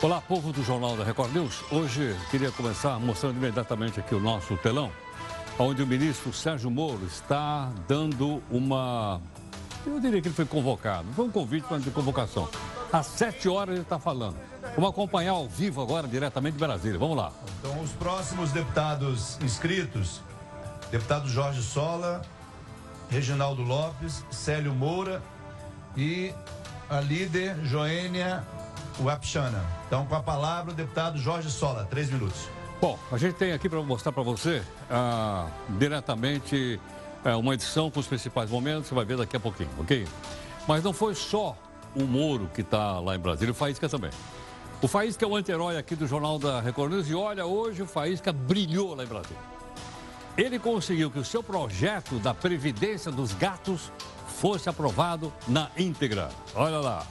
Olá, povo do Jornal da Record News. Hoje queria começar mostrando imediatamente aqui o nosso telão, onde o ministro Sérgio Moro está dando uma. Eu diria que ele foi convocado. Foi um convite para de convocação. Às sete horas ele está falando. Vamos acompanhar ao vivo agora, diretamente de Brasília. Vamos lá. Então, os próximos deputados inscritos: deputado Jorge Sola, Reginaldo Lopes, Célio Moura e a líder Joênia Wapchana. Então, com a palavra, o deputado Jorge Sola, três minutos. Bom, a gente tem aqui para mostrar para você ah, diretamente é, uma edição com os principais momentos, você vai ver daqui a pouquinho, ok? Mas não foi só o Moro que está lá em Brasília, o Faísca também. O Faísca é o anterói aqui do Jornal da Record News e olha, hoje o Faísca brilhou lá em Brasília. Ele conseguiu que o seu projeto da Previdência dos Gatos fosse aprovado na íntegra. Olha lá.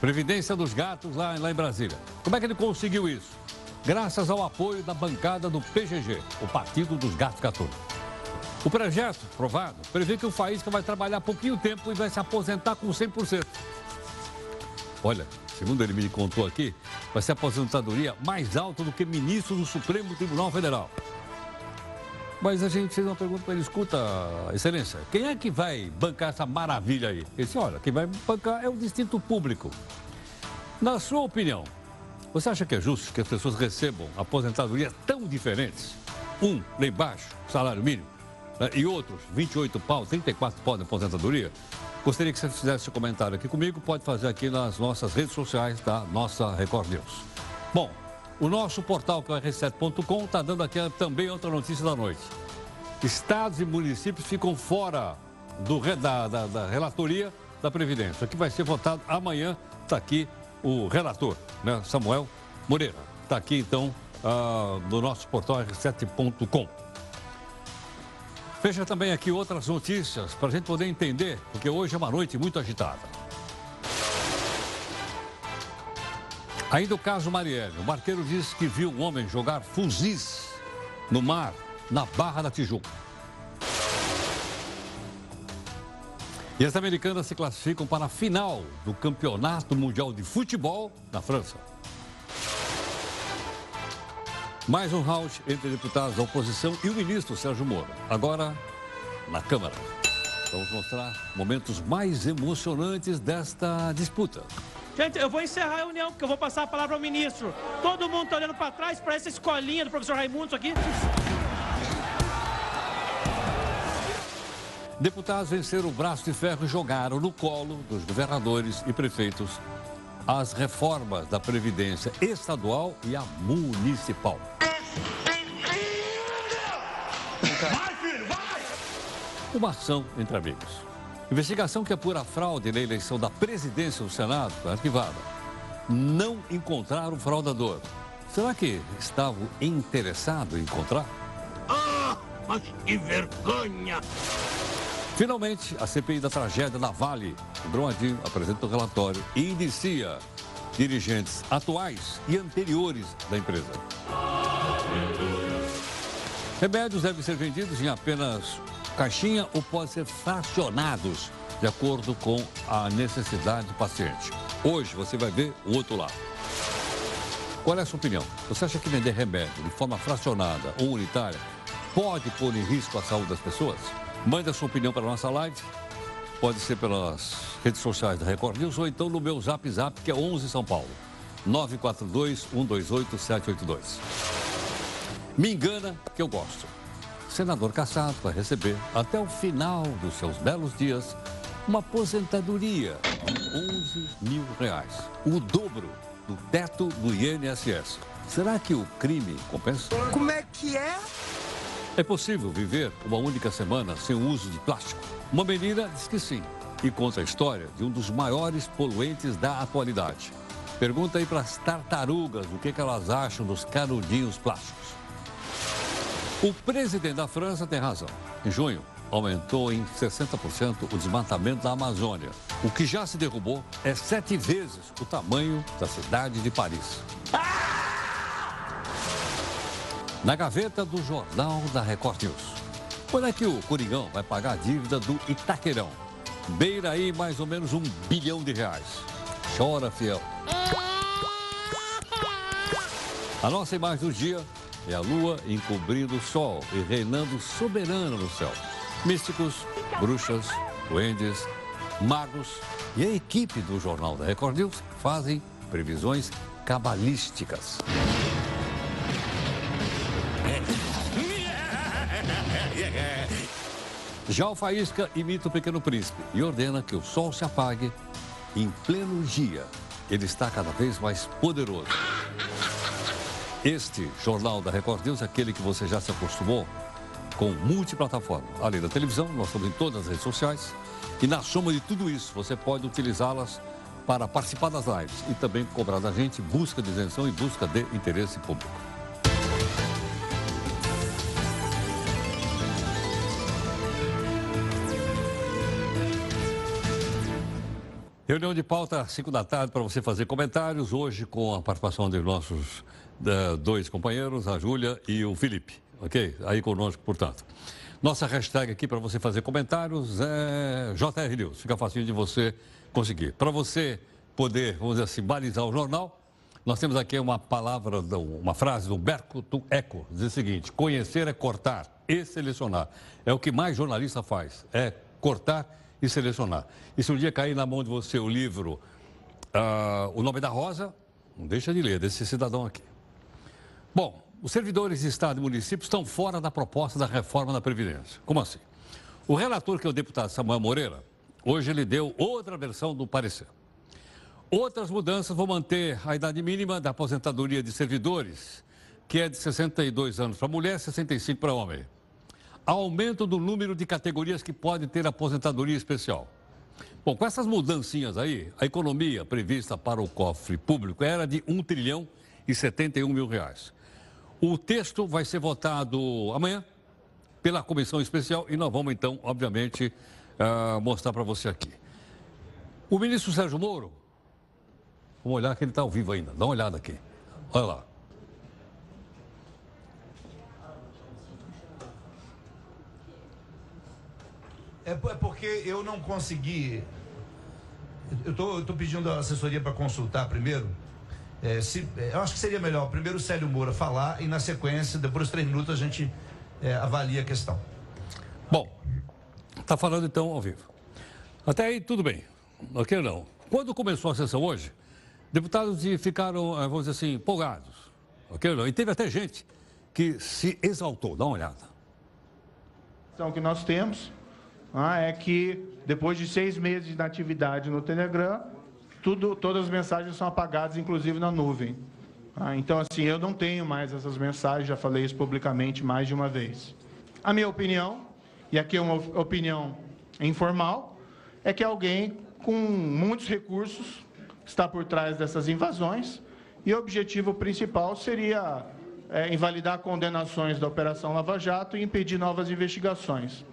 Previdência dos Gatos lá, lá em Brasília. Como é que ele conseguiu isso? Graças ao apoio da bancada do PGG, o Partido dos Gatos Gatunos. O projeto, aprovado, prevê que o Faísca vai trabalhar pouquinho tempo e vai se aposentar com 100%. Olha, segundo ele me contou aqui, vai ser aposentadoria mais alta do que ministro do Supremo Tribunal Federal. Mas a gente fez uma pergunta para ele, escuta, excelência, quem é que vai bancar essa maravilha aí? Ele disse, olha, quem vai bancar é o Distrito Público. Na sua opinião, você acha que é justo que as pessoas recebam aposentadorias tão diferentes? Um, lá embaixo, salário mínimo, né? e outros, 28 pau, 34 pau de aposentadoria? Gostaria que você fizesse esse comentário aqui comigo, pode fazer aqui nas nossas redes sociais da nossa Record News. Bom, o nosso portal, que é o r7.com, está dando aqui também outra notícia da noite. Estados e municípios ficam fora do, da, da, da relatoria da Previdência, que vai ser votado amanhã. Está aqui o relator, né, Samuel Moreira. Está aqui, então, uh, no nosso portal r7.com. Veja também aqui outras notícias para a gente poder entender, porque hoje é uma noite muito agitada. Ainda o caso Marielle. O marqueiro disse que viu um homem jogar fuzis no mar, na Barra da Tijuca. E as americanas se classificam para a final do Campeonato Mundial de Futebol na França. Mais um round entre deputados da oposição e o ministro Sérgio Moro. Agora, na Câmara. Vamos mostrar momentos mais emocionantes desta disputa. Gente, eu vou encerrar a reunião, porque eu vou passar a palavra ao ministro. Todo mundo está olhando para trás para essa escolinha do professor Raimundo, isso aqui. Deputados venceram o braço de ferro e jogaram no colo dos governadores e prefeitos as reformas da Previdência estadual e a municipal. Vai, filho, vai! Uma ação entre amigos. Investigação que apura fraude na eleição da presidência do Senado foi arquivada. Não encontraram o fraudador. Será que estavam interessados em encontrar? Ah, mas que vergonha! Finalmente, a CPI da tragédia na Vale, o Brumadinho apresenta o relatório e inicia dirigentes atuais e anteriores da empresa. Remédios devem ser vendidos em apenas caixinha ou podem ser fracionados de acordo com a necessidade do paciente. Hoje você vai ver o outro lado. Qual é a sua opinião? Você acha que vender remédio de forma fracionada ou unitária pode pôr em risco a saúde das pessoas? Mande a sua opinião para a nossa live. Pode ser pelas redes sociais da Record News ou então no meu Zap Zap, que é 11 São Paulo. 942 128 782. Me engana que eu gosto senador Cassado vai receber, até o final dos seus belos dias, uma aposentadoria de 11 mil reais, o dobro do teto do INSS. Será que o crime compensa? Como é que é? É possível viver uma única semana sem o uso de plástico? Uma menina diz que sim e conta a história de um dos maiores poluentes da atualidade. Pergunta aí para as tartarugas o que, que elas acham dos canudinhos plásticos. O presidente da França tem razão. Em junho, aumentou em 60% o desmatamento da Amazônia. O que já se derrubou é sete vezes o tamanho da cidade de Paris. Na gaveta do Jornal da Record News. Quando é que o Coringão vai pagar a dívida do Itaquerão? Beira aí mais ou menos um bilhão de reais. Chora, fiel. A nossa imagem do dia é a lua encobrindo o sol e reinando soberana no céu. Místicos, bruxas, duendes, magos e a equipe do Jornal da Record News fazem previsões cabalísticas. Já o Faísca imita o Pequeno Príncipe e ordena que o sol se apague em pleno dia. Ele está cada vez mais poderoso. Este Jornal da Record News aquele que você já se acostumou com multiplataforma. Além da televisão, nós estamos em todas as redes sociais. E na soma de tudo isso, você pode utilizá-las para participar das lives e também cobrar da gente busca de isenção e busca de interesse público. Reunião de pauta, 5 da tarde, para você fazer comentários. Hoje, com a participação dos nossos dois companheiros, a Júlia e o Felipe. Ok? Aí conosco, portanto. Nossa hashtag aqui para você fazer comentários é JR News. Fica fácil de você conseguir. Para você poder, vamos dizer assim, balizar o jornal, nós temos aqui uma palavra, uma frase do do Eco. Diz o seguinte: conhecer é cortar e selecionar. É o que mais jornalista faz. É cortar e selecionar. E se um dia cair na mão de você o livro uh, O Nome da Rosa, não deixa de ler, desse cidadão aqui. Bom, os servidores de Estado e municípios estão fora da proposta da reforma da Previdência. Como assim? O relator, que é o deputado Samuel Moreira, hoje ele deu outra versão do parecer. Outras mudanças vão manter a idade mínima da aposentadoria de servidores, que é de 62 anos para mulher, 65 para homem aumento do número de categorias que podem ter aposentadoria especial. Bom, com essas mudancinhas aí, a economia prevista para o cofre público era de 1 trilhão e 71 mil reais. O texto vai ser votado amanhã pela comissão especial e nós vamos então, obviamente, uh, mostrar para você aqui. O ministro Sérgio Moro, vamos olhar que ele está ao vivo ainda, dá uma olhada aqui. Olha lá. É, é porque eu não consegui. Eu tô pedindo a assessoria para consultar primeiro. É, se, é, eu acho que seria melhor primeiro o Célio Moura falar e na sequência, depois dos três minutos, a gente é, avalia a questão. Bom, está falando então ao vivo. Até aí tudo bem, ok não? Quando começou a sessão hoje, deputados ficaram, é, vamos dizer assim, empolgados, ok não? E teve até gente que se exaltou, dá uma olhada. Então, que nós temos ah, é que depois de seis meses de inatividade no Telegram, tudo, todas as mensagens são apagadas, inclusive na nuvem. Ah, então, assim, eu não tenho mais essas mensagens, já falei isso publicamente mais de uma vez. A minha opinião, e aqui é uma opinião informal, é que alguém com muitos recursos está por trás dessas invasões e o objetivo principal seria é, invalidar condenações da Operação Lava Jato e impedir novas investigações.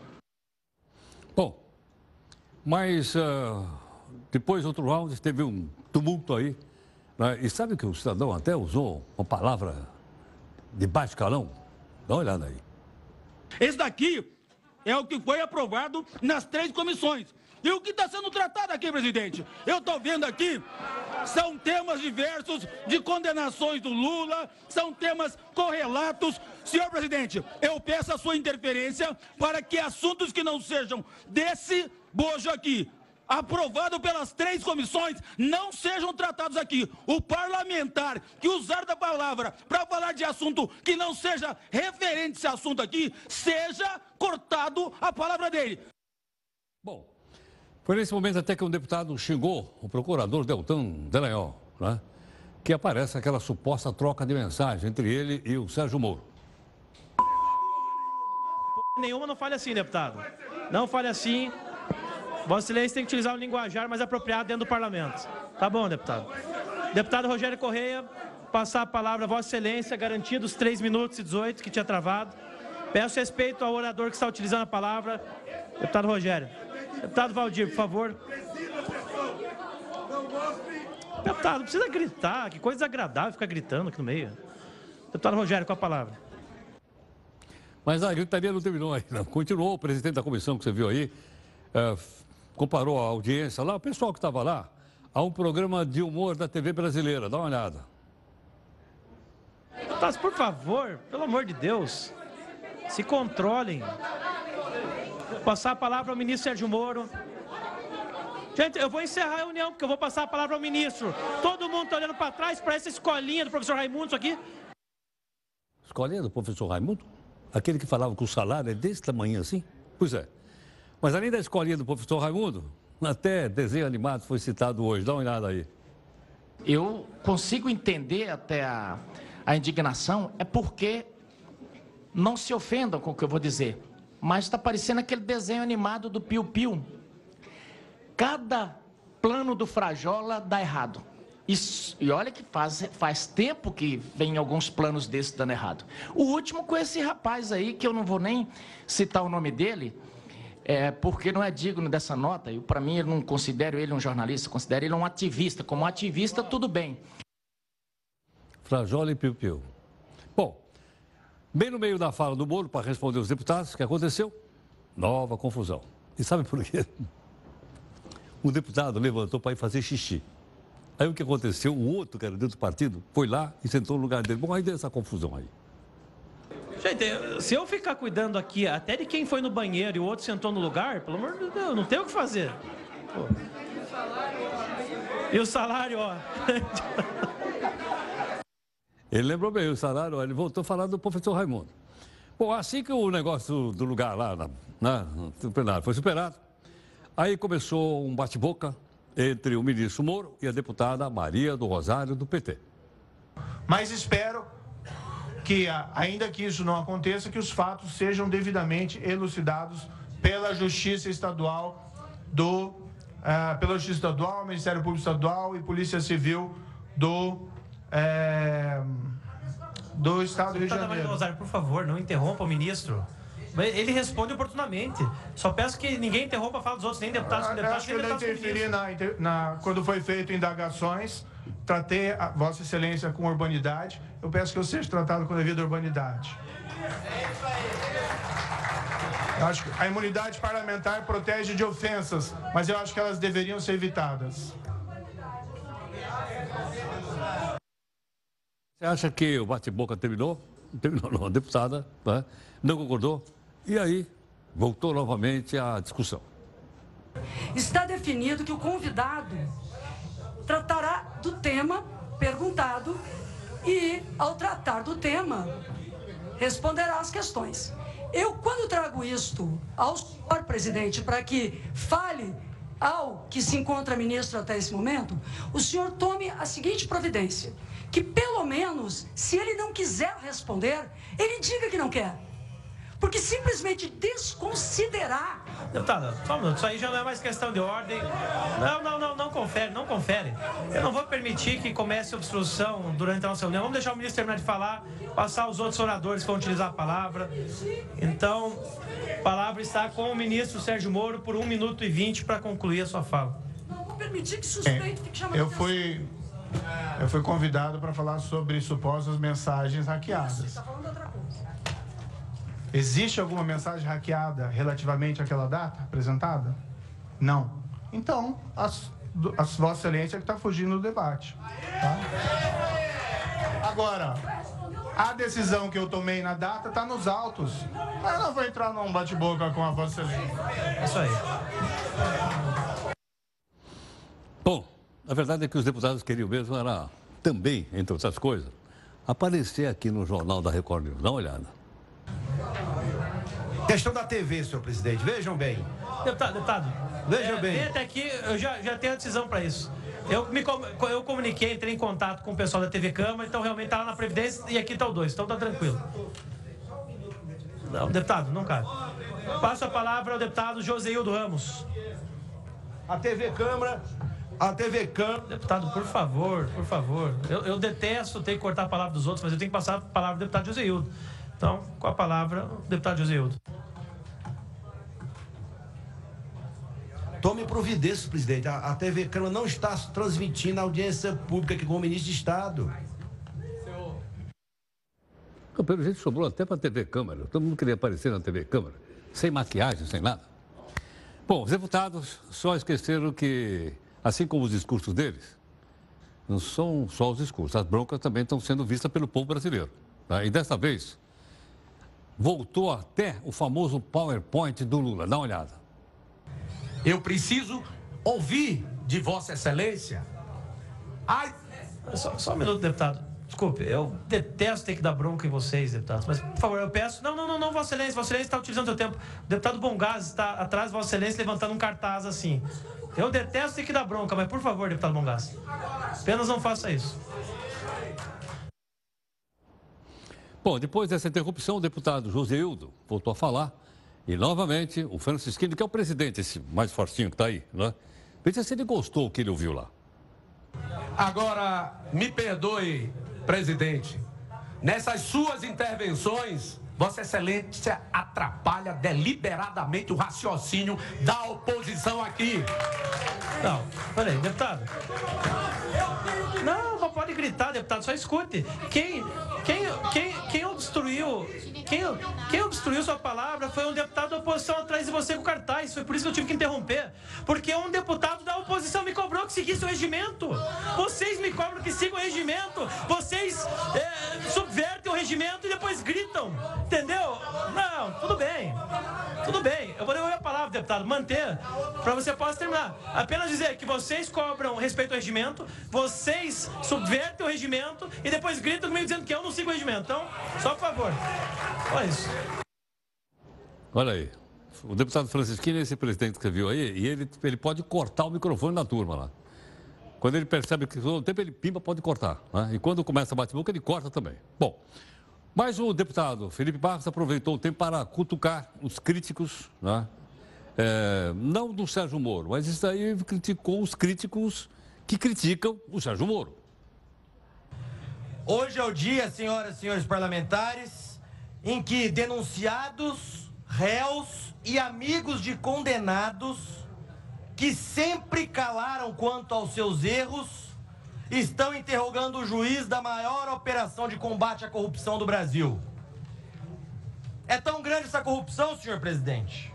Bom, mas uh, depois, outro round, teve um tumulto aí. Né? E sabe que o cidadão até usou uma palavra de baixo calão? Dá uma olhada aí. Esse daqui é o que foi aprovado nas três comissões. E o que está sendo tratado aqui, presidente? Eu estou vendo aqui, são temas diversos de condenações do Lula, são temas correlatos Senhor presidente, eu peço a sua interferência para que assuntos que não sejam desse bojo aqui, aprovado pelas três comissões, não sejam tratados aqui. O parlamentar que usar da palavra para falar de assunto que não seja referente a esse assunto aqui, seja cortado a palavra dele. Bom, foi nesse momento até que um deputado xingou o procurador Deltan Delanhol, né? que aparece aquela suposta troca de mensagem entre ele e o Sérgio Moro. Nenhuma não fale assim, deputado. Não fale assim. Vossa Excelência tem que utilizar um linguajar mais apropriado dentro do parlamento. Tá bom, deputado. Deputado Rogério Correia, passar a palavra a Vossa Excelência, garantido os 3 minutos e 18 que tinha travado. Peço respeito ao orador que está utilizando a palavra, deputado Rogério. Deputado Valdir, por favor. Deputado, não precisa gritar, que coisa desagradável ficar gritando aqui no meio. Deputado Rogério, com a palavra. Mas a gritaria não terminou ainda. Continuou o presidente da comissão que você viu aí, é, comparou a audiência lá, o pessoal que estava lá, a um programa de humor da TV brasileira. Dá uma olhada. Por favor, pelo amor de Deus, se controlem. Vou passar a palavra ao ministro Sérgio Moro. Gente, eu vou encerrar a reunião, porque eu vou passar a palavra ao ministro. Todo mundo está olhando para trás para essa escolinha do professor Raimundo, isso aqui. Escolinha do professor Raimundo? Aquele que falava que o salário é desse tamanho assim? Pois é. Mas além da escolinha do professor Raimundo, até desenho animado foi citado hoje. Dá uma olhada aí. Eu consigo entender até a, a indignação, é porque não se ofendam com o que eu vou dizer, mas está parecendo aquele desenho animado do Piu Piu. Cada plano do Frajola dá errado. Isso, e olha que faz, faz tempo que vem alguns planos desses dando errado. O último com esse rapaz aí, que eu não vou nem citar o nome dele, é, porque não é digno dessa nota. E para mim, eu não considero ele um jornalista, considero ele um ativista. Como ativista, tudo bem. Frajola e Piu Piu. Bom, bem no meio da fala do Moro, para responder os deputados, o que aconteceu? Nova confusão. E sabe por quê? O deputado levantou para ir fazer xixi. Aí o que aconteceu? O outro, que era dentro do partido, foi lá e sentou no lugar dele. Bom, aí deu essa confusão aí. Gente, se eu ficar cuidando aqui até de quem foi no banheiro e o outro sentou no lugar, pelo amor de Deus, não tem o que fazer. Pô. E o salário, ó. Ele lembrou bem o salário, ó, ele voltou a falar do professor Raimundo. Bom, assim que o negócio do lugar lá na, na, no plenário foi superado, aí começou um bate-boca entre o ministro Moro e a deputada Maria do Rosário, do PT. Mas espero que, ainda que isso não aconteça, que os fatos sejam devidamente elucidados pela Justiça Estadual do uh, pela Justiça Estadual, Ministério Público Estadual e Polícia Civil do é, do Estado do Rio de Janeiro. Rosário, por favor, não interrompa o ministro. Ele responde oportunamente. Só peço que ninguém interrompa a fala dos outros, nem deputados, nem deputados. Acho que eu não interferi na, na, quando foi feito indagações tratei a Vossa Excelência com urbanidade, eu peço que eu seja tratado com devida urbanidade. Eu acho que a imunidade parlamentar protege de ofensas, mas eu acho que elas deveriam ser evitadas. Você acha que o bate-boca terminou? Terminou, não. A deputada né, não concordou. E aí, voltou novamente a discussão. Está definido que o convidado tratará do tema perguntado e, ao tratar do tema, responderá às questões. Eu, quando trago isto ao senhor presidente para que fale ao que se encontra ministro até esse momento, o senhor tome a seguinte providência: que pelo menos, se ele não quiser responder, ele diga que não quer. Porque simplesmente desconsiderar. Deputada, só um minuto, isso aí já não é mais questão de ordem. Não, não, não, não confere, não confere. Eu não vou permitir que comece obstrução durante a nossa reunião. Vamos deixar o ministro terminar de falar, passar os outros oradores que vão utilizar a palavra. Então, a palavra está com o ministro Sérgio Moro por 1 minuto e 20 para concluir a sua fala. Não vou permitir que suspeito fique chamando Eu fui. Eu fui convidado para falar sobre supostas mensagens hackeadas. Você está falando outra coisa. Existe alguma mensagem hackeada relativamente àquela data apresentada? Não. Então, as Vossa Excelência que está fugindo do debate. Tá? Agora, a decisão que eu tomei na data está nos autos. Eu não vou entrar num bate-boca com a Vossa Excelência. É isso aí. Bom, a verdade é que os deputados queriam mesmo era também, entre outras coisas, aparecer aqui no Jornal da Record News. Dá uma olhada. Questão da TV, senhor presidente. Vejam bem. Deputado, deputado. Vejam é, bem. Até aqui, eu já, já tenho a decisão para isso. Eu, me, eu comuniquei, entrei em contato com o pessoal da TV Câmara, então realmente está lá na Previdência e aqui está o dois, então tá tranquilo. Não, deputado, não cabe. Passo a palavra ao deputado Joseildo Ramos. A TV Câmara a TV Câmara. Deputado, por favor, por favor. Eu, eu, detesto ter que cortar a palavra dos outros, mas eu tenho que passar a palavra ao deputado Joseildo. Então, com a palavra, o deputado Joseildo. Tome providência, presidente. A, a TV Câmara não está transmitindo a audiência pública aqui com o ministro de Estado. Pelo jeito sobrou até para a TV Câmara. Todo mundo queria aparecer na TV Câmara, sem maquiagem, sem nada. Bom, os deputados só esqueceram que, assim como os discursos deles, não são só os discursos, as broncas também estão sendo vistas pelo povo brasileiro. Tá? E dessa vez, voltou até o famoso PowerPoint do Lula. Dá uma olhada. Eu preciso ouvir de Vossa Excelência. Ai, Só, só um minuto, deputado. Desculpe, eu detesto ter que dar bronca em vocês, deputados. Mas, por favor, eu peço. Não, não, não, não, Vossa Excelência. Vossa Excelência está utilizando seu tempo. O deputado Bongás está atrás, Vossa Excelência, levantando um cartaz assim. Eu detesto ter que dar bronca, mas por favor, deputado Bongás. Apenas não faça isso. Bom, depois dessa interrupção, o deputado Joseildo voltou a falar. E novamente, o Francisquinho, que é o presidente, esse mais fortinho que está aí, né? Veja se ele gostou do que ele ouviu lá. Agora, me perdoe, presidente. Nessas suas intervenções, Vossa Excelência atrapalha deliberadamente o raciocínio da oposição aqui. Não, peraí, deputado. Não, não pode gritar, deputado, só escute. Quem, quem, quem, quem obstruiu. Quem, quem obstruiu sua palavra foi um deputado da oposição atrás de você com cartaz. Foi por isso que eu tive que interromper. Porque um deputado da oposição me cobrou que seguisse o regimento. Vocês me cobram que siga o regimento. Vocês é, subvertem o regimento e depois gritam. Entendeu? Não, tudo bem. Tudo bem. Eu vou devolver a palavra, deputado. Manter. Para você possa terminar. Apenas dizer que vocês cobram respeito ao regimento, vocês subvertem o regimento e depois gritam comigo dizendo que eu não sigo o regimento. Então, só por favor. Olha isso. Olha aí. O deputado Francisquinho é esse presidente que você viu aí, e ele, ele pode cortar o microfone da turma lá. Quando ele percebe que todo o tempo ele pimba, pode cortar. Né? E quando começa a bate-boca, ele corta também. Bom, mas o deputado Felipe Barros aproveitou o tempo para cutucar os críticos, né? É, não do Sérgio Moro, mas isso aí ele criticou os críticos que criticam o Sérgio Moro. Hoje é o dia, senhoras e senhores parlamentares, em que denunciados, réus e amigos de condenados que sempre calaram quanto aos seus erros estão interrogando o juiz da maior operação de combate à corrupção do Brasil. É tão grande essa corrupção, senhor presidente,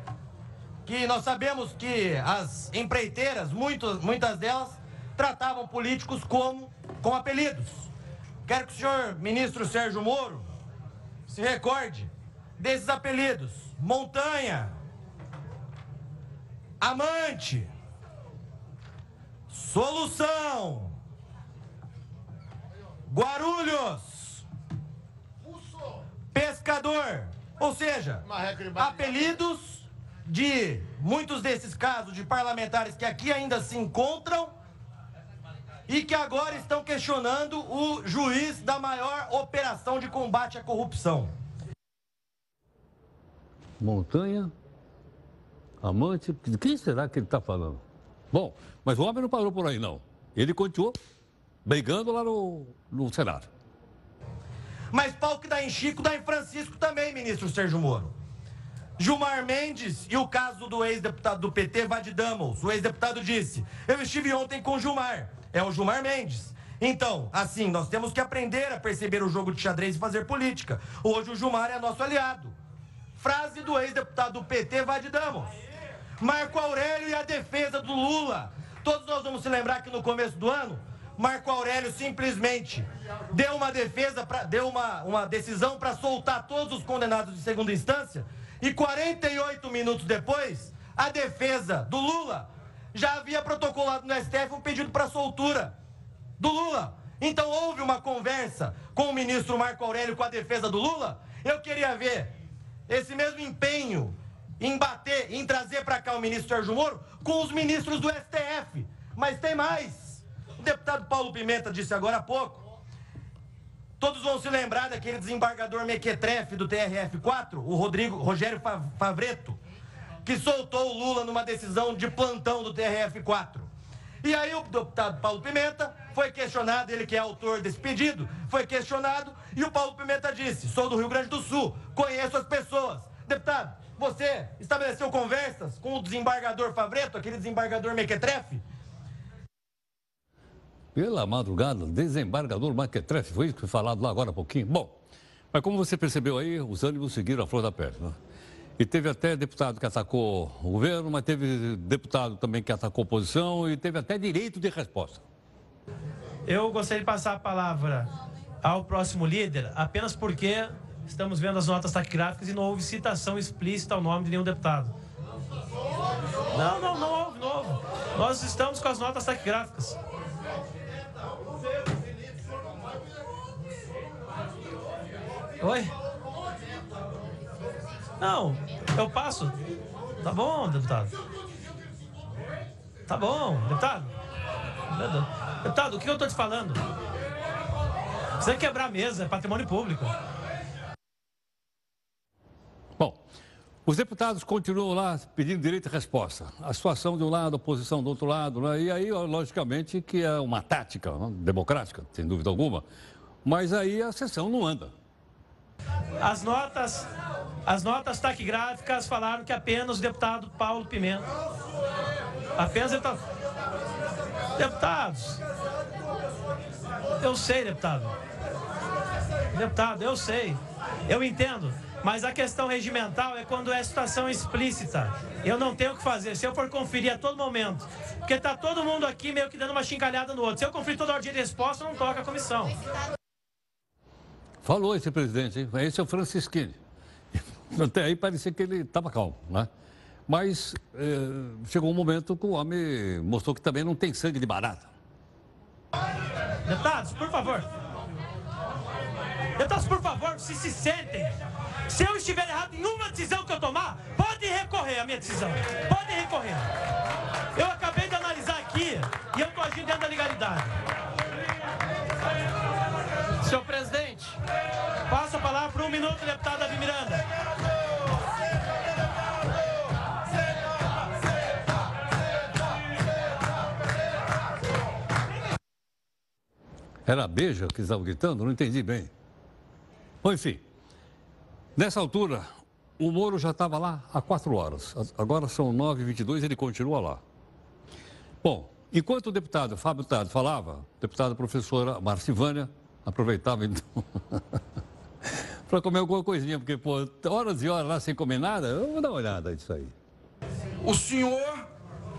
que nós sabemos que as empreiteiras, muitas, muitas delas, tratavam políticos como com apelidos. Quero que o senhor ministro Sérgio Moro se recorde desses apelidos: Montanha, Amante, Solução, Guarulhos, Pescador. Ou seja, apelidos de muitos desses casos de parlamentares que aqui ainda se encontram e que agora estão questionando o juiz da maior operação de combate à corrupção. Montanha, amante, de quem será que ele está falando? Bom, mas o homem não parou por aí, não. Ele continuou brigando lá no, no Senado. Mas pau que dá em Chico, dá em Francisco também, ministro Sérgio Moro. Gilmar Mendes e o caso do ex-deputado do PT, Vadidamos. O ex-deputado disse: Eu estive ontem com Gilmar. É o Gilmar Mendes. Então, assim, nós temos que aprender a perceber o jogo de xadrez e fazer política. Hoje o Gilmar é nosso aliado. Frase do ex-deputado do PT, Vadidamos. Marco Aurélio e a defesa do Lula. Todos nós vamos se lembrar que no começo do ano, Marco Aurélio simplesmente deu uma defesa, pra, deu uma, uma decisão para soltar todos os condenados de segunda instância. E 48 minutos depois, a defesa do Lula já havia protocolado no STF um pedido para soltura do Lula. Então houve uma conversa com o ministro Marco Aurélio com a defesa do Lula. Eu queria ver esse mesmo empenho em bater, em trazer para cá o ministro Sérgio Moro com os ministros do STF. Mas tem mais. O deputado Paulo Pimenta disse agora há pouco. Todos vão se lembrar daquele desembargador mequetrefe do TRF4, o Rodrigo, Rogério Favreto, que soltou o Lula numa decisão de plantão do TRF4. E aí o deputado Paulo Pimenta foi questionado, ele que é autor desse pedido, foi questionado e o Paulo Pimenta disse: sou do Rio Grande do Sul, conheço as pessoas. Deputado, você estabeleceu conversas com o desembargador Favreto, aquele desembargador mequetrefe? Pela madrugada, desembargador Maquetrefe, foi isso que foi falado lá agora há pouquinho. Bom, mas como você percebeu aí, os ânimos seguiram a flor da pele. Né? E teve até deputado que atacou o governo, mas teve deputado também que atacou a oposição e teve até direito de resposta. Eu gostaria de passar a palavra ao próximo líder, apenas porque estamos vendo as notas taquigráficas e não houve citação explícita ao nome de nenhum deputado. Não, não, não houve, não houve. Nós estamos com as notas taquigráficas. Oi? Não, eu passo. Tá bom, deputado. Tá bom, deputado. Deputado, o que eu tô te falando? Precisa quebrar a mesa, é patrimônio público. Bom, os deputados continuam lá pedindo direito de resposta. A situação de um lado, a oposição do outro lado, né? e aí, logicamente, que é uma tática né? democrática, sem dúvida alguma, mas aí a sessão não anda. As notas, as notas taquigráficas falaram que apenas o deputado Paulo Pimenta. Apenas deputado. Deputados. Eu sei, deputado. Deputado, eu sei. Eu entendo. Mas a questão regimental é quando é situação explícita. Eu não tenho o que fazer. Se eu for conferir a todo momento, porque tá todo mundo aqui meio que dando uma chincalhada no outro. Se eu conferir toda a ordem de resposta, não toca a comissão. Falou esse presidente, hein? Esse é o Francisquini. Até aí parecia que ele estava calmo, né? Mas eh, chegou um momento que o homem mostrou que também não tem sangue de barata. Deputados, por favor. Deputados, por favor, se se sentem. Se eu estiver errado em uma decisão que eu tomar, pode recorrer à minha decisão. Pode recorrer. Eu acabei de analisar aqui e eu estou agindo dentro da legalidade. Senhor presidente, passo a palavra por um minuto, deputado Miranda. Era beija que estavam gritando? Não entendi bem. Bom, enfim, nessa altura, o Moro já estava lá há quatro horas. Agora são 9h22 e ele continua lá. Bom, enquanto o deputado Fábio Tado falava, deputada professora Marcivânia aproveitava então para comer alguma coisinha, porque, pô, horas e horas lá sem comer nada, eu vou dar uma olhada nisso aí. O senhor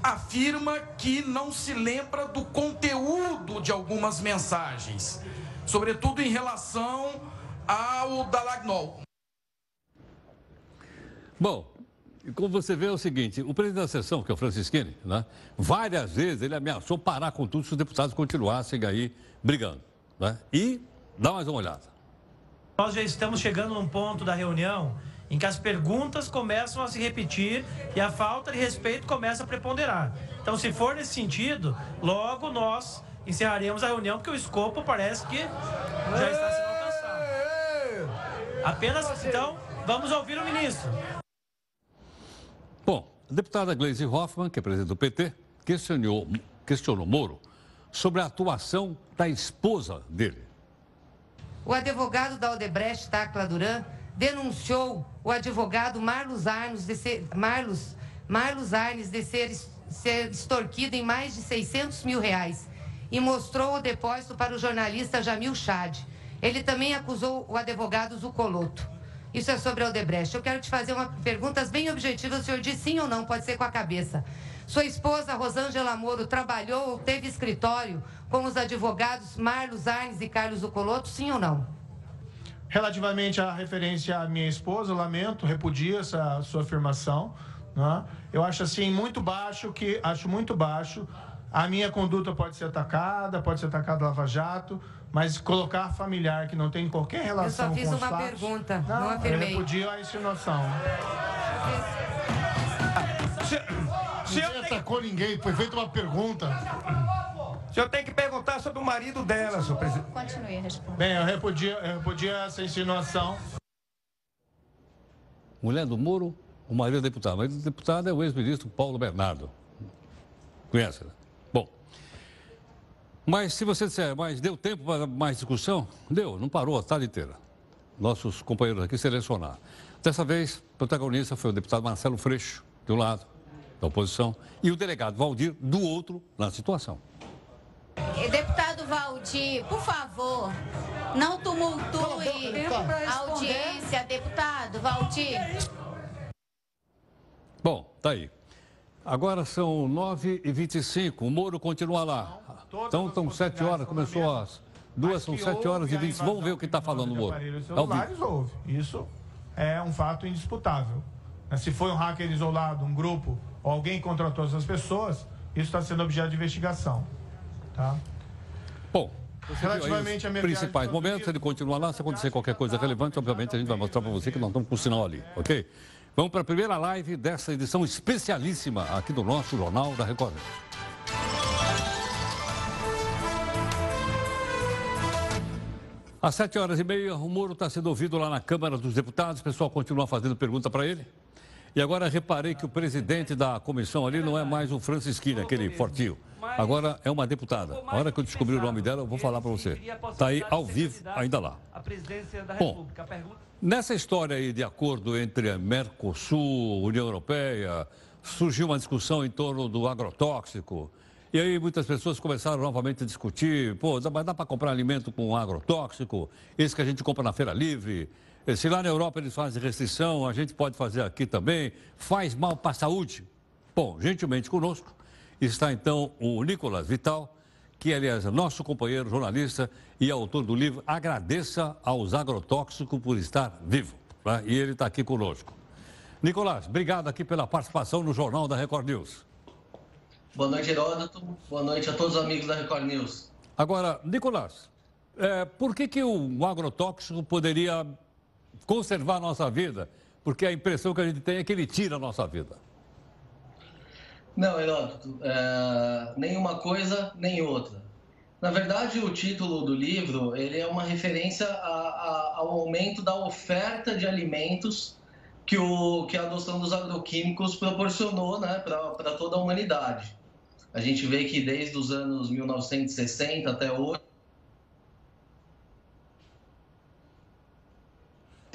afirma que não se lembra do conteúdo de algumas mensagens, sobretudo em relação ao Dalagnol. Bom, como você vê é o seguinte, o presidente da sessão, que é o Francisquini, né, várias vezes ele ameaçou parar com tudo se os deputados continuassem aí brigando. Né? E dá mais uma olhada. Nós já estamos chegando num ponto da reunião em que as perguntas começam a se repetir e a falta de respeito começa a preponderar. Então, se for nesse sentido, logo nós encerraremos a reunião, porque o escopo parece que já está sendo alcançado. Apenas, então, vamos ouvir o ministro. Bom, a deputada Gleisi Hoffmann, que é presidente do PT, questionou, questionou Moro sobre a atuação da esposa dele. O advogado da Odebrecht, Tacla Duran, denunciou o advogado Marlos Arnes de ser, Marlos, Marlos Arnes de ser, ser extorquido em mais de 600 mil reais e mostrou o depósito para o jornalista Jamil Chad. Ele também acusou o advogado Zucoloto. Isso é sobre a Odebrecht. Eu quero te fazer uma perguntas bem objetivas. O senhor diz sim ou não, pode ser com a cabeça. Sua esposa, Rosângela Moro, trabalhou ou teve escritório com os advogados Marlos Arnes e Carlos Zucoloto, sim ou não? Relativamente à referência à minha esposa, lamento, repudio essa sua afirmação. Né? Eu acho assim muito baixo que acho muito baixo. A minha conduta pode ser atacada, pode ser atacada Lava Jato, mas colocar familiar que não tem qualquer relação com Eu só fiz uma fatos, pergunta, não, não afirmei. Eu repudio a insinuação. Ninguém atacou ninguém, foi feita uma pergunta. O senhor tem que perguntar sobre o marido dela, senhor presidente. Continue a responder. Bem, eu repudio, eu repudio essa insinuação. Mulher do Moro, o marido é deputado. O marido do deputado é o ex-ministro Paulo Bernardo. Conhece, né? Bom. Mas se você disser, mas deu tempo para mais discussão? Deu, não parou a tarde inteira. Nossos companheiros aqui selecionaram. Dessa vez, o protagonista foi o deputado Marcelo Freixo, de um lado, da oposição, e o delegado Valdir, do outro, na situação. Deputado Valdir, por favor, não tumultue a audiência, deputado Valdir. Bom, tá aí. Agora são 9h25. O Moro continua lá. Então, estão 7 horas, começou às duas, são 7 horas e 20. Vamos ver o que está falando o Moro. celulares houve. Isso é um fato indisputável. Se foi um hacker isolado, um grupo, ou alguém contratou essas pessoas, isso está sendo objeto de investigação. Tá? Bom, Relativamente os principais momentos, ele continua lá. Se acontecer qualquer coisa relevante, obviamente a gente vai mostrar para você que nós estamos com o sinal ali, ok? Vamos para a primeira live dessa edição especialíssima aqui do nosso Jornal da Record. Às sete horas e meia, o Moro está sendo ouvido lá na Câmara dos Deputados. O pessoal continua fazendo pergunta para ele. E agora reparei que o presidente da comissão ali não é mais o Francisquini, aquele fortinho. Agora é uma deputada. A hora que eu descobrir o nome dela, eu vou falar para você. Está aí ao vivo, ainda lá. A presidência da Bom, Nessa história aí de acordo entre a Mercosul, União Europeia, surgiu uma discussão em torno do agrotóxico. E aí muitas pessoas começaram novamente a discutir, pô, mas dá para comprar alimento com agrotóxico? Esse que a gente compra na feira livre? Eh, Se lá na Europa eles fazem restrição, a gente pode fazer aqui também. Faz mal para a saúde? Bom, gentilmente conosco está então o Nicolas Vital, que aliás é nosso companheiro jornalista e autor do livro Agradeça aos Agrotóxicos por estar vivo. né? E ele está aqui conosco. Nicolás, obrigado aqui pela participação no Jornal da Record News. Boa noite, Heródoto. Boa noite a todos os amigos da Record News. Agora, Nicolás, é, por que, que o agrotóxico poderia conservar a nossa vida? Porque a impressão que a gente tem é que ele tira a nossa vida. Não, Heródoto, é, nenhuma coisa nem outra. Na verdade, o título do livro ele é uma referência a- a- ao aumento da oferta de alimentos que, o, que a adoção dos agroquímicos proporcionou né, para toda a humanidade. A gente vê que desde os anos 1960 até hoje,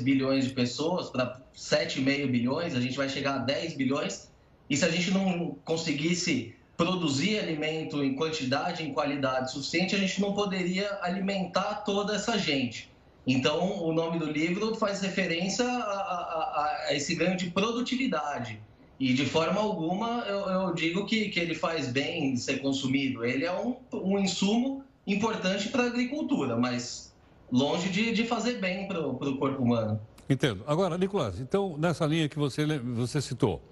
bilhões de pessoas para 7,5 bilhões, a gente vai chegar a 10 bilhões. E se a gente não conseguisse produzir alimento em quantidade, em qualidade suficiente, a gente não poderia alimentar toda essa gente. Então, o nome do livro faz referência a, a- a- esse ganho de produtividade. E de forma alguma eu, eu digo que, que ele faz bem ser consumido. Ele é um, um insumo importante para a agricultura, mas longe de, de fazer bem para o corpo humano. Entendo. Agora, Nicolás, então, nessa linha que você, você citou,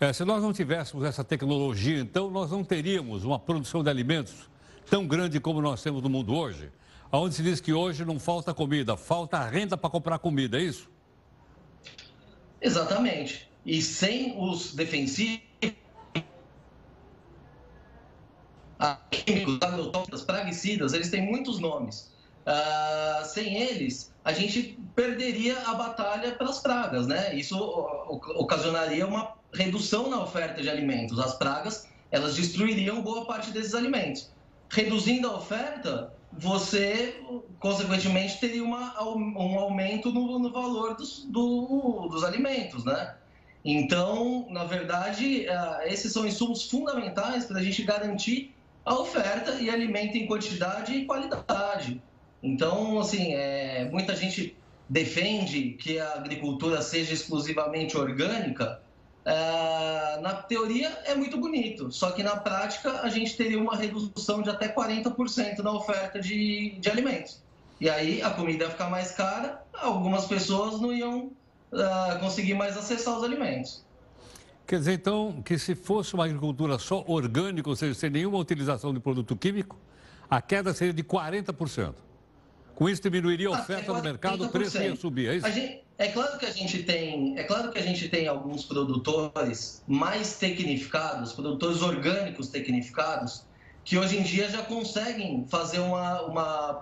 eh, se nós não tivéssemos essa tecnologia, então nós não teríamos uma produção de alimentos tão grande como nós temos no mundo hoje, onde se diz que hoje não falta comida, falta renda para comprar comida, é isso? Exatamente. E sem os defensivos, químicos, agrotóxicos, praguicidas, eles têm muitos nomes. Ah, sem eles, a gente perderia a batalha pelas pragas, né? Isso ocasionaria uma redução na oferta de alimentos. As pragas, elas destruiriam boa parte desses alimentos. Reduzindo a oferta, você, consequentemente, teria uma, um aumento no, no valor dos, do- dos alimentos, né? Então, na verdade, ah, esses são insumos fundamentais para a gente garantir a oferta e alimento em quantidade e qualidade. Então, assim, é, muita gente defende que a agricultura seja exclusivamente orgânica. Ah, na teoria é muito bonito, só que na prática a gente teria uma redução de até 40% na oferta de, de alimentos. E aí a comida ia ficar mais cara, algumas pessoas não iam ah, conseguir mais acessar os alimentos. Quer dizer, então, que se fosse uma agricultura só orgânica, ou seja, sem nenhuma utilização de produto químico, a queda seria de 40%. Com isso, diminuiria a Até oferta no mercado, o preço ia 40%. subir, é isso? A gente- é claro que a gente tem, é claro que a gente tem alguns produtores mais tecnificados, produtores orgânicos tecnificados, que hoje em dia já conseguem fazer uma, uma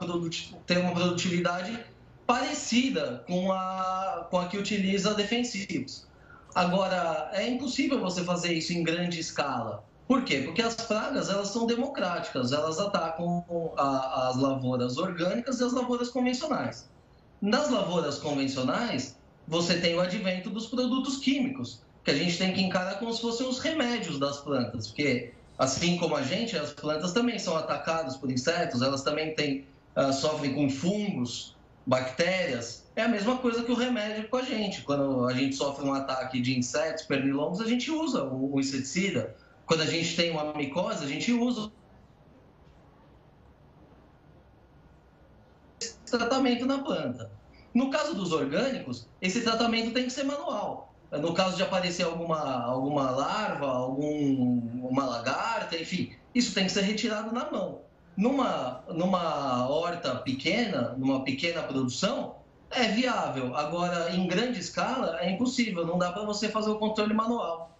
ter uma produtividade parecida com a, com a que utiliza defensivos. Agora, é impossível você fazer isso em grande escala. Por quê? Porque as pragas elas são democráticas, elas atacam a- as lavouras orgânicas e as lavouras convencionais. Nas lavouras convencionais, você tem o advento dos produtos químicos, que a gente tem que encarar como se fossem os remédios das plantas, porque assim como a gente, as plantas também são atacadas por insetos, elas também têm, ah, sofrem com fungos, bactérias. É a mesma coisa que o remédio com a gente. Quando a gente sofre um ataque de insetos, pernilongos, a gente usa o o inseticida. Quando a gente tem uma micose, a gente usa esse tratamento na planta. No caso dos orgânicos, esse tratamento tem que ser manual. No caso de aparecer alguma, alguma larva, alguma lagarta, enfim, isso tem que ser retirado na mão. Numa, numa horta pequena, numa pequena produção, é viável. Agora, em grande escala, é impossível. Não dá para você fazer o controle manual.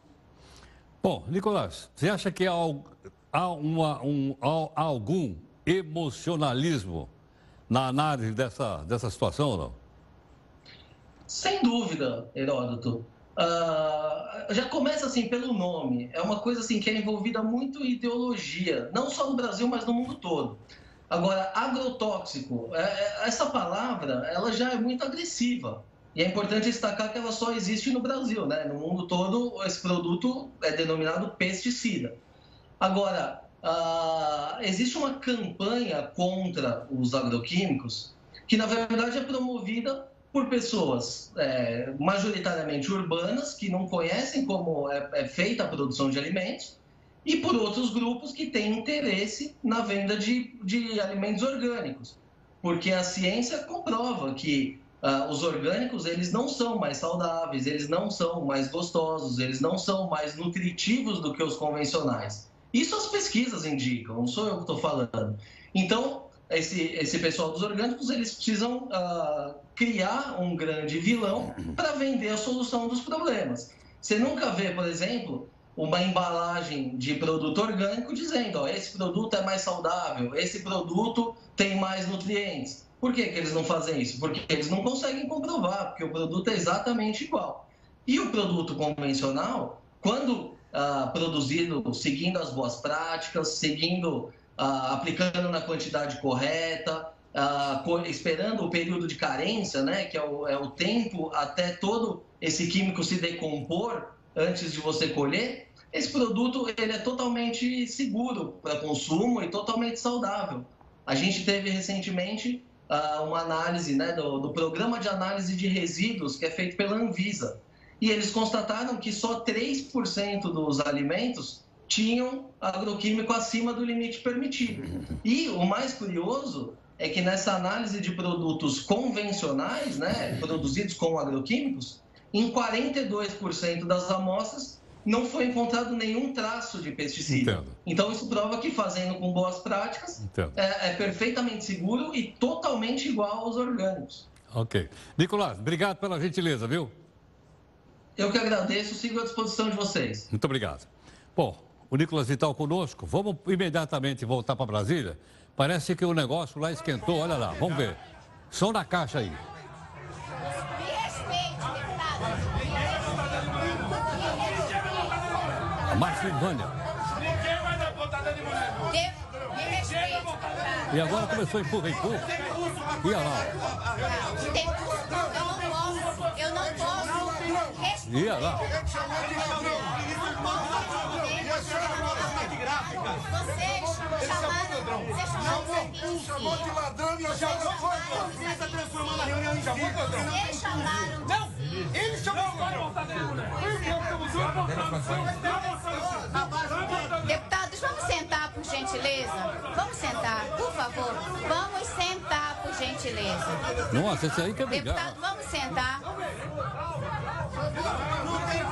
Bom, Nicolás, você acha que há, uma, um, há algum emocionalismo na análise dessa, dessa situação ou não? Sem dúvida, Heródoto. Uh, já começa assim pelo nome. É uma coisa assim que é envolvida muito ideologia, não só no Brasil, mas no mundo todo. Agora, agrotóxico, é, é, essa palavra, ela já é muito agressiva. E é importante destacar que ela só existe no Brasil, né? No mundo todo, esse produto é denominado pesticida. Agora, uh, existe uma campanha contra os agroquímicos que, na verdade, é promovida por pessoas é, majoritariamente urbanas, que não conhecem como é, é, feita a produção de alimentos, e por outros grupos que têm interesse na venda de, de alimentos orgânicos. Porque a ciência comprova que uh, os orgânicos eles não são mais saudáveis, eles não são mais gostosos, eles não são mais nutritivos do que os convencionais. Isso as pesquisas indicam, não sou eu que estou falando. Então, esse, esse pessoal dos orgânicos, eles precisam uh, criar um grande vilão para vender a solução dos problemas. Você nunca vê, por exemplo, uma embalagem de produto orgânico dizendo, ó, esse produto é mais saudável, esse produto tem mais nutrientes. Por que, que eles não fazem isso? Porque eles não conseguem comprovar, porque o produto é exatamente igual. E o produto convencional, quando ah, produzido seguindo as boas práticas, seguindo ah, aplicando na quantidade correta, ah, esperando o período de carência, né, que é o, é o tempo até todo esse químico se decompor antes de você colher, esse produto ele é totalmente seguro para consumo e totalmente saudável. A gente teve recentemente uma análise né, do, do, programa de análise de resíduos que é feito pela Anvisa. E eles constataram que só 3% dos alimentos tinham agroquímico acima do limite permitido. E o mais curioso é que nessa análise de produtos convencionais, né, produzidos com agroquímicos, em 42% das amostras não foi encontrado nenhum traço de pesticida. Entendo. Então isso prova que fazendo com boas práticas é, é, perfeitamente seguro e totalmente igual aos orgânicos. Ok. Nicolás, obrigado pela gentileza, viu? Eu que agradeço, sigo à disposição de vocês. Muito obrigado. Bom, o Nicolas Vital conosco. Vamos imediatamente voltar para Brasília. Parece que o negócio lá esquentou. Olha lá, vamos ver. Som na caixa aí. A Marcilvânia. E agora começou a empurra, empurra. E olha lá. Eu não posso. E olha lá. Vocês chamaram. Vocês chamaram. Chamou de ladrão e eu já Você está transformando a reunião em chamou de Deputados, vamos sentar, por gentileza. Vamos sentar, por favor. Vamos sentar, por gentileza. Nossa, esse aí que é Deputado, vamos sentar. Não tem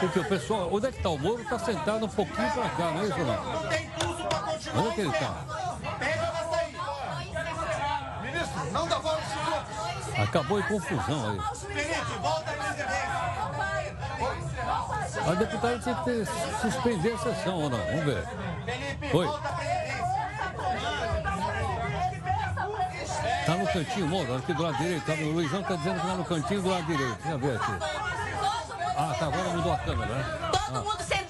Porque o pessoal, onde é que está o Moro? Está sentado um pouquinho para cá, não é isso não? Não tem Onde é que ele está? Pega essa aí. Ministro, não dá volta Acabou em confusão aí. Felipe, volta a presidência. A deputada tinha que ter, suspender a sessão ou não? Vamos ver. Felipe, Oi. volta a presidência. Tá no cantinho, Moro, aqui do lado direito. Tá, o Luizão tá dizendo que tá no cantinho do lado direito. Deixa eu ver aqui. Ah, tá, agora mudou a câmera, né? Todo ah. mundo sentado,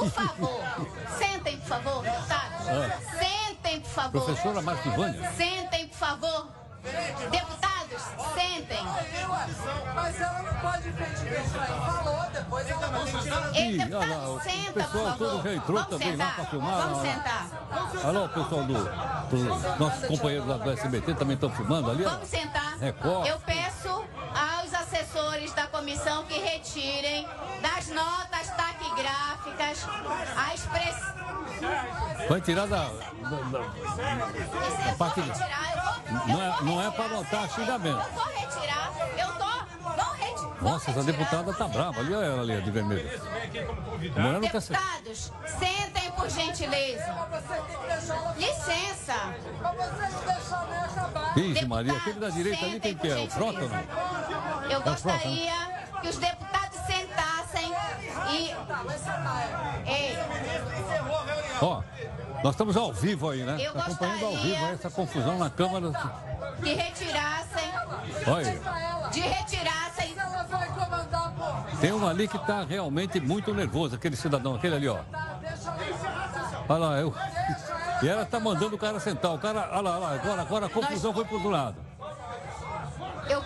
Por favor. Sentem, por favor, deputados. Ah. Sentem, por favor. Professora Marquivânia. Sentem, por favor. Deputados, sentem. Mas ela não pode defender isso aí. Falou, depois ela vai Ei, deputado, senta, por favor. Todo já entrou Vamos também sentar. lá para filmar. Vamos sentar. Alô, pessoal do, do nossos companheiros lá do SBT também estão filmando ali. Vamos sentar. Record. Eu peço aos assessores da comissão que retirem das notas taquigráficas a expressão. Vai tirar da. da, parte Não é, não é para anotar xingamento. Eu vou retirar, eu tô. Vão retirar. Nossa, essa deputada tá brava. Ali, olha ela ali, de vermelho. Não. Deputados, sentem por gentileza. Licença. Ixi, Maria, aquele da direita ali, quem que é? O Frota ou não? Eu É o Frota, né? gostaria que os deputados e. Ei, Ó, nós estamos ao vivo aí, né? Eu acompanhando ao vivo aí essa confusão na Câmara. que retirassem. Olha. De retirassem. Tem um ali que tá realmente muito nervoso, aquele cidadão, aquele ali, ó. Olha lá, eu. E ela tá mandando o cara sentar. O cara, olha lá, olha lá, agora, agora a confusão foi pro outro lado. Eu.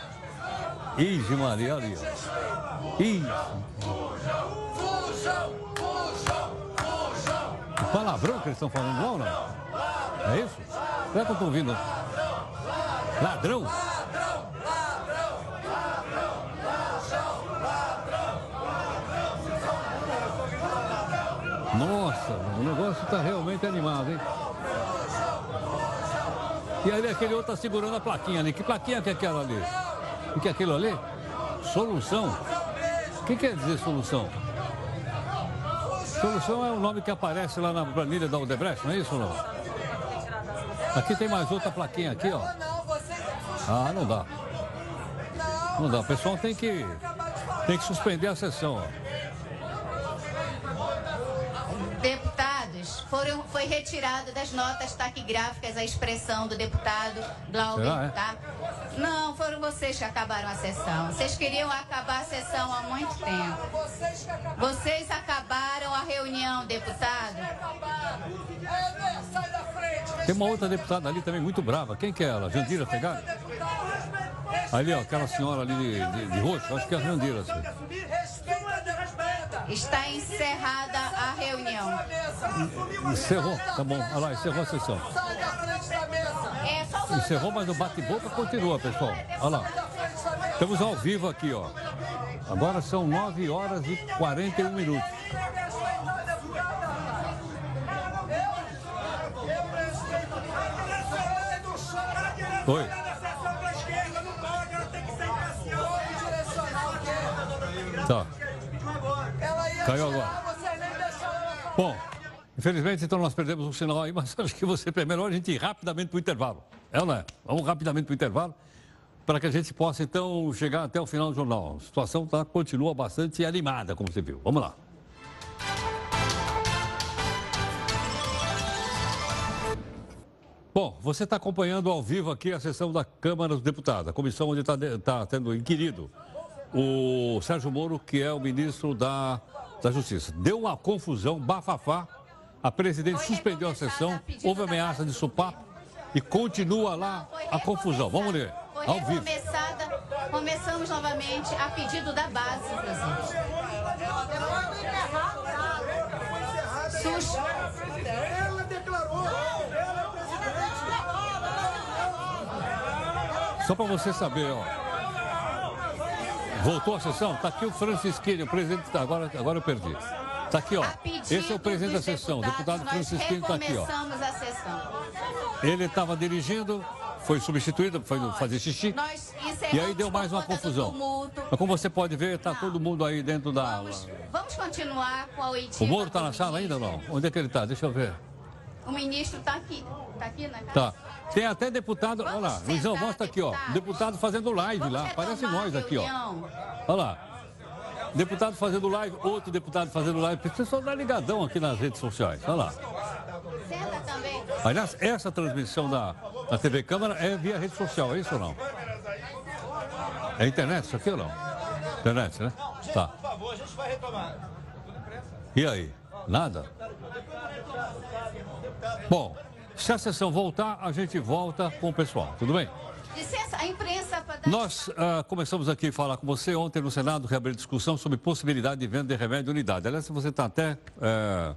Ixi, Maria, ali, ó. Ih. Palavrão que eles estão falando ou não? É isso? Será que eu tô ouvindo? Ladrão? Nossa, o negócio tá realmente animado, hein? E aí aquele outro tá segurando a plaquinha ali. Que plaquinha que é aquela ali? O que é aquilo ali? Solução. O que quer dizer solução? Solução é o nome que aparece lá na planilha da Odebrecht, não é isso não? Aqui tem mais outra plaquinha aqui, ó. Ah, não dá. Não dá. O pessoal tem que, tem que suspender a sessão, ó. Deputados, foram, foi retirado das notas taquigráficas a expressão do deputado Glauber, Será, é? tá? Não, foram vocês que acabaram a sessão. Vocês queriam acabar a sessão há muito tempo. Vocês acabaram a reunião, deputado. Tem uma outra deputada ali também muito brava. Quem que é ela? Jandira Pegada? Ali, ó, aquela senhora ali de, de, de roxo, acho que é a Jandira. Assim. Está encerrada a reunião. Encerrou, tá bom. Olha lá, encerrou a sessão. Encerrou, mas o bate-boca continua, pessoal. Olha lá. Estamos ao vivo aqui, ó. Agora são 9 horas e 41 minutos. Oi. Tá. Caiu agora. Bom, infelizmente então nós perdemos o sinal aí, mas acho que você é melhor a gente ir rapidamente para o intervalo. É ou não é? Vamos rapidamente para o intervalo para que a gente possa então chegar até o final do jornal. A situação tá, continua bastante animada, como você viu. Vamos lá. Bom, você está acompanhando ao vivo aqui a sessão da Câmara dos Deputados, a comissão onde está tá tendo inquirido o Sérgio Moro, que é o ministro da, da Justiça. Deu uma confusão, bafafá. A presidente suspendeu a sessão, houve ameaça de sopapo e continua lá a confusão. Vamos ler, Foi ao vivo. Começamos novamente a pedido da base. Sus... Ela declarou. Só para você saber, ó. Voltou a sessão? Tá aqui o Francisquinho, o presidente. tá- Agora, agora eu perdi. Tá aqui, ó. Esse é o presidente da sessão, o deputado Francisquinho tá aqui, ó. A sessão. Ele estava dirigindo, foi substituído, foi fazer xixi. Nós E aí deu mais uma confusão. Mas como você pode ver, tá todo mundo aí dentro da. Vamos continuar com a oitiva. O Moro tá na sala ainda ou não? Onde é que ele tá? Deixa eu ver. O ministro está aqui. Está aqui na casa? Tá. Tem até deputado. Olha lá, Luizão, mostra aqui, ó. Deputado fazendo live lá. Parece nós aqui, ó. Olha lá. Deputado fazendo live, outro deputado fazendo live. O pessoal dá ligadão aqui nas redes sociais. Olha lá. Senta também. Aliás, essa transmissão da, da TV Câmara é via rede social, é isso ou não? É internet isso aqui ou não? Internet, né? Tá. Por favor, a gente vai retomar. E aí? Nada? Bom, se a sessão voltar, a gente volta com o pessoal, tudo bem? Licença, a imprensa para dar... Nós ah, começamos aqui a falar com você ontem no Senado, reabrir discussão sobre possibilidade de venda de remédio de unidade. Aliás, você está até eh,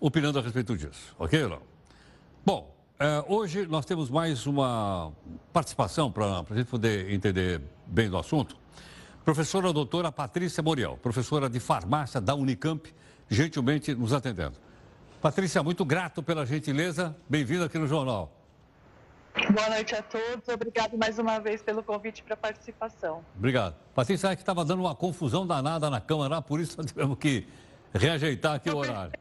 opinando a respeito disso, ok, não? Bom, eh, hoje nós temos mais uma participação para a gente poder entender bem do assunto. Professora doutora Patrícia Moriel, professora de farmácia da Unicamp, gentilmente nos atendendo. Patrícia, muito grato pela gentileza. Bem-vinda aqui no Jornal. Boa noite a todos. Obrigado mais uma vez pelo convite para participação. Obrigado. Patrícia, que estava dando uma confusão danada na Câmara, por isso tivemos que reajeitar aqui o horário.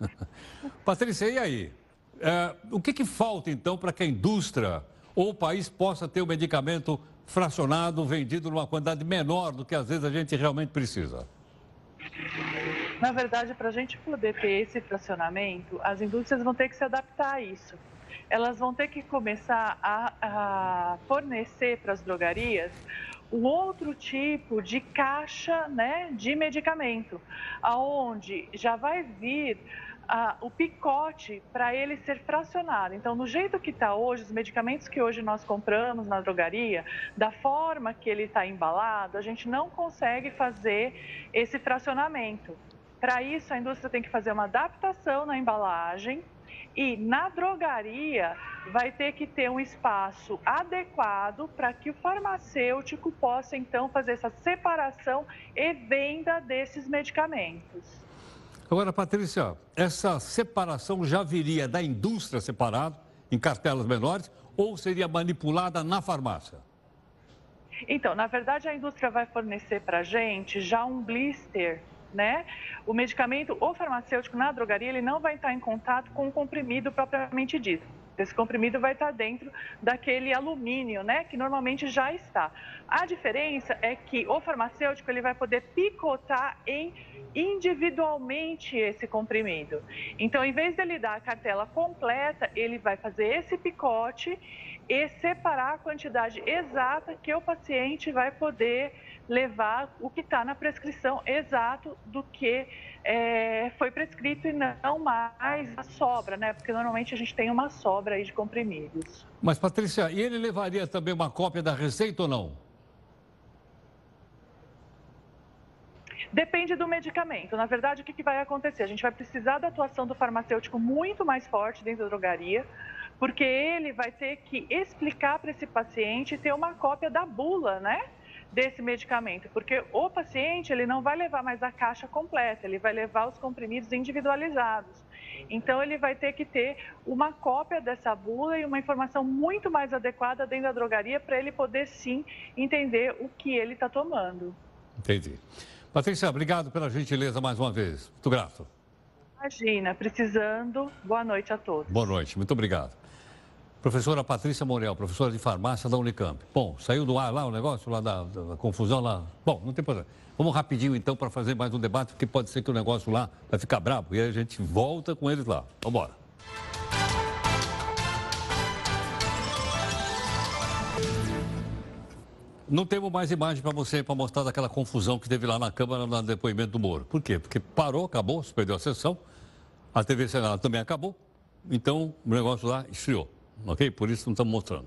Patrícia, e aí? É, o que, que falta, então, para que a indústria ou o país possa ter o medicamento fracionado, vendido numa quantidade menor do que às vezes a gente realmente precisa? Na verdade, para a gente poder ter esse fracionamento, as indústrias vão ter que se adaptar a isso. Elas vão ter que começar a, a fornecer para as drogarias um outro tipo de caixa né, de medicamento, aonde já vai vir ah, o picote para ele ser fracionado. Então, no jeito que está hoje, os medicamentos que hoje nós compramos na drogaria, da forma que ele está embalado, a gente não consegue fazer esse fracionamento. Para isso, a indústria tem que fazer uma adaptação na embalagem e na drogaria vai ter que ter um espaço adequado para que o farmacêutico possa então fazer essa separação e venda desses medicamentos. Agora, Patrícia, essa separação já viria da indústria separado, em cartelas menores, ou seria manipulada na farmácia? Então, na verdade, a indústria vai fornecer para a gente já um blister né? O medicamento, o farmacêutico na drogaria, ele não vai entrar em contato com o comprimido propriamente dito. Esse comprimido vai estar dentro daquele alumínio, né, que normalmente já está. A diferença é que o farmacêutico ele vai poder picotar em individualmente esse comprimido. Então, em vez de ele dar a cartela completa, ele vai fazer esse picote e separar a quantidade exata que o paciente vai poder levar o que está na prescrição exato do que é, foi prescrito e não mais a sobra, né? Porque normalmente a gente tem uma sobra aí de comprimidos. Mas, Patrícia, e ele levaria também uma cópia da receita ou não? Depende do medicamento. Na verdade, o que, que vai acontecer? A gente vai precisar da atuação do farmacêutico muito mais forte dentro da drogaria, porque ele vai ter que explicar para esse paciente ter uma cópia da bula, né? Desse medicamento, porque o paciente ele não vai levar mais a caixa completa, ele vai levar os comprimidos individualizados. Então ele vai ter que ter uma cópia dessa bula e uma informação muito mais adequada dentro da drogaria para ele poder sim entender o que ele está tomando. Entendi. Patrícia, obrigado pela gentileza mais uma vez. Muito grato. Imagina, precisando. Boa noite a todos. Boa noite, muito obrigado. Professora Patrícia Morel, professora de farmácia da Unicamp. Bom, saiu do ar lá o negócio, lá da, da confusão lá. Bom, não tem problema. Vamos rapidinho então para fazer mais um debate, porque pode ser que o negócio lá vai ficar brabo e aí a gente volta com eles lá. Vamos embora. Não temos mais imagem para você para mostrar daquela confusão que teve lá na Câmara no depoimento do Moro. Por quê? Porque parou, acabou, suspendeu a sessão, a TV Senado também acabou, então o negócio lá esfriou ok? Por isso não estamos mostrando.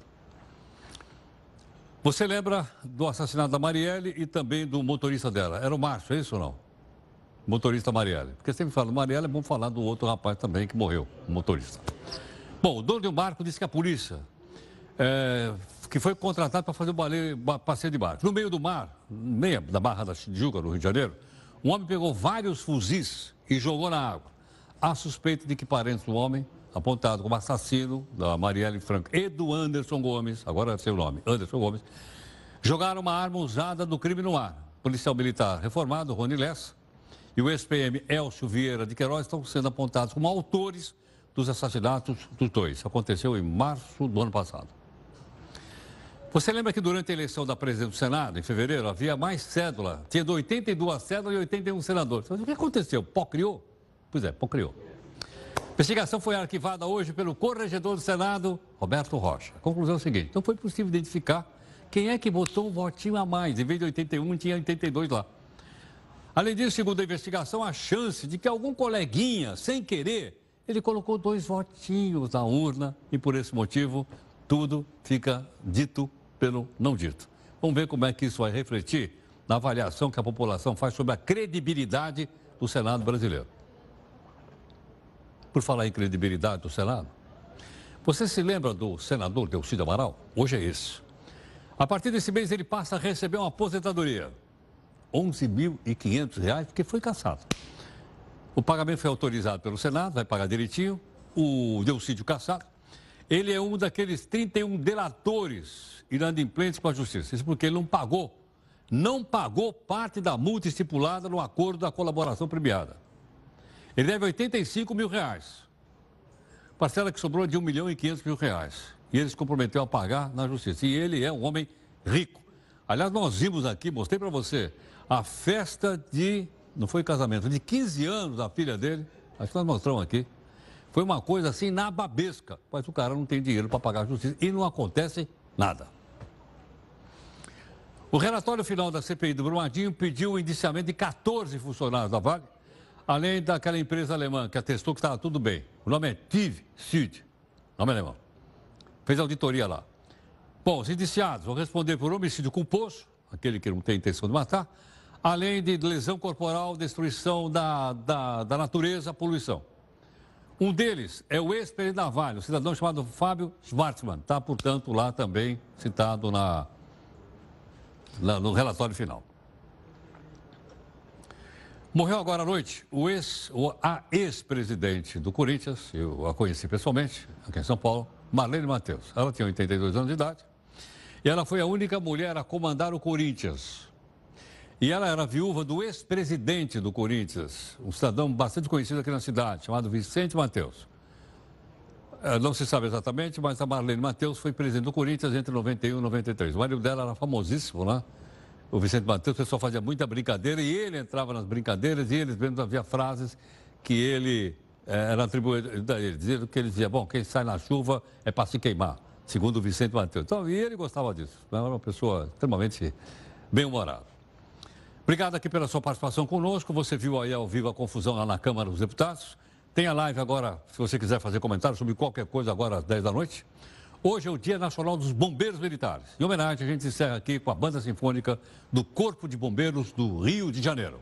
Você lembra do assassinato da Marielle e também do motorista dela? Era o Márcio, é isso ou não? Motorista Marielle. Porque sempre fala Marielle, é bom falar do outro rapaz também que morreu, o motorista. Bom, o dono do barco disse que a polícia, é, que foi contratado para fazer o passeio de barco. No meio do mar, meia da Barra da Tijuca, no Rio de Janeiro, um homem pegou vários fuzis e jogou na água. Há suspeita de que parentes do homem apontado como assassino da Marielle Franco e do Anderson Gomes, agora é seu nome, Anderson Gomes, jogaram uma arma usada no crime no ar. O policial militar reformado, Rony Lessa, e o ex-PM Elcio Vieira de Queiroz estão sendo apontados como autores dos assassinatos dos dois. Aconteceu em março do ano passado. Você lembra que durante a eleição da presidente do Senado, em fevereiro, havia mais cédula, tinha 82 cédulas e 81 senadores. O que aconteceu? Pó criou? Pois é, pó criou. A investigação foi arquivada hoje pelo corregedor do Senado, Roberto Rocha. A conclusão é a seguinte: não foi possível identificar quem é que botou um votinho a mais. Em vez de 81, tinha 82 lá. Além disso, segundo a investigação, a chance de que algum coleguinha, sem querer, ele colocou dois votinhos na urna e por esse motivo tudo fica dito pelo não dito. Vamos ver como é que isso vai refletir na avaliação que a população faz sobre a credibilidade do Senado brasileiro. Por falar em credibilidade do Senado, você se lembra do senador Delcídio Amaral? Hoje é esse. A partir desse mês, ele passa a receber uma aposentadoria. R$ 11.500, porque foi caçado. O pagamento foi autorizado pelo Senado, vai pagar direitinho. O Delcídio Caçado, ele é um daqueles 31 delatores inadimplentes com a justiça. Isso porque ele não pagou, não pagou parte da multa estipulada no acordo da colaboração premiada. Ele deve 85 mil reais. Parcela que sobrou de 1 milhão e 500 mil reais. E ele se comprometeu a pagar na justiça. E ele é um homem rico. Aliás, nós vimos aqui, mostrei para você, a festa de, não foi casamento, de 15 anos da filha dele. Acho que nós mostramos aqui. Foi uma coisa assim na babesca. Mas o cara não tem dinheiro para pagar a justiça e não acontece nada. O relatório final da CPI do Brumadinho pediu o indiciamento de 14 funcionários da Vale, além daquela empresa alemã que atestou que estava tudo bem. O nome é TIV Süd, nome alemão. Fez auditoria lá. Bom, os indiciados vão responder por homicídio culposo, aquele que não tem intenção de matar, além de lesão corporal, destruição da, da, da natureza, poluição. Um deles é o ex-presidente da Vale, um cidadão chamado Fábio Schwartzmann. Está, portanto, lá também citado na, na, no relatório final. Morreu agora à noite o ex, a ex-presidente do Corinthians, eu a conheci pessoalmente, aqui em São Paulo, Marlene Matheus. Ela tinha 82 anos de idade e ela foi a única mulher a comandar o Corinthians. E ela era viúva do ex-presidente do Corinthians, um cidadão bastante conhecido aqui na cidade, chamado Vicente Matheus. É, não se sabe exatamente, mas a Marlene Matheus foi presidente do Corinthians entre 91 e 93. O marido dela era famosíssimo, né? O Vicente Matheus, o pessoal fazia muita brincadeira e ele entrava nas brincadeiras e eles mesmo havia frases que ele é, era atribuído a ele, dizendo que ele dizia, bom, quem sai na chuva é para se queimar, segundo o Vicente Matheus. Então, e ele gostava disso, né? era uma pessoa extremamente bem-humorada. Obrigado aqui pela sua participação conosco. Você viu aí ao vivo a confusão lá na Câmara dos Deputados. Tem a live agora, se você quiser fazer comentário sobre qualquer coisa agora às 10 da noite. Hoje é o Dia Nacional dos Bombeiros Militares. Em homenagem, a gente encerra aqui com a Banda Sinfônica do Corpo de Bombeiros do Rio de Janeiro.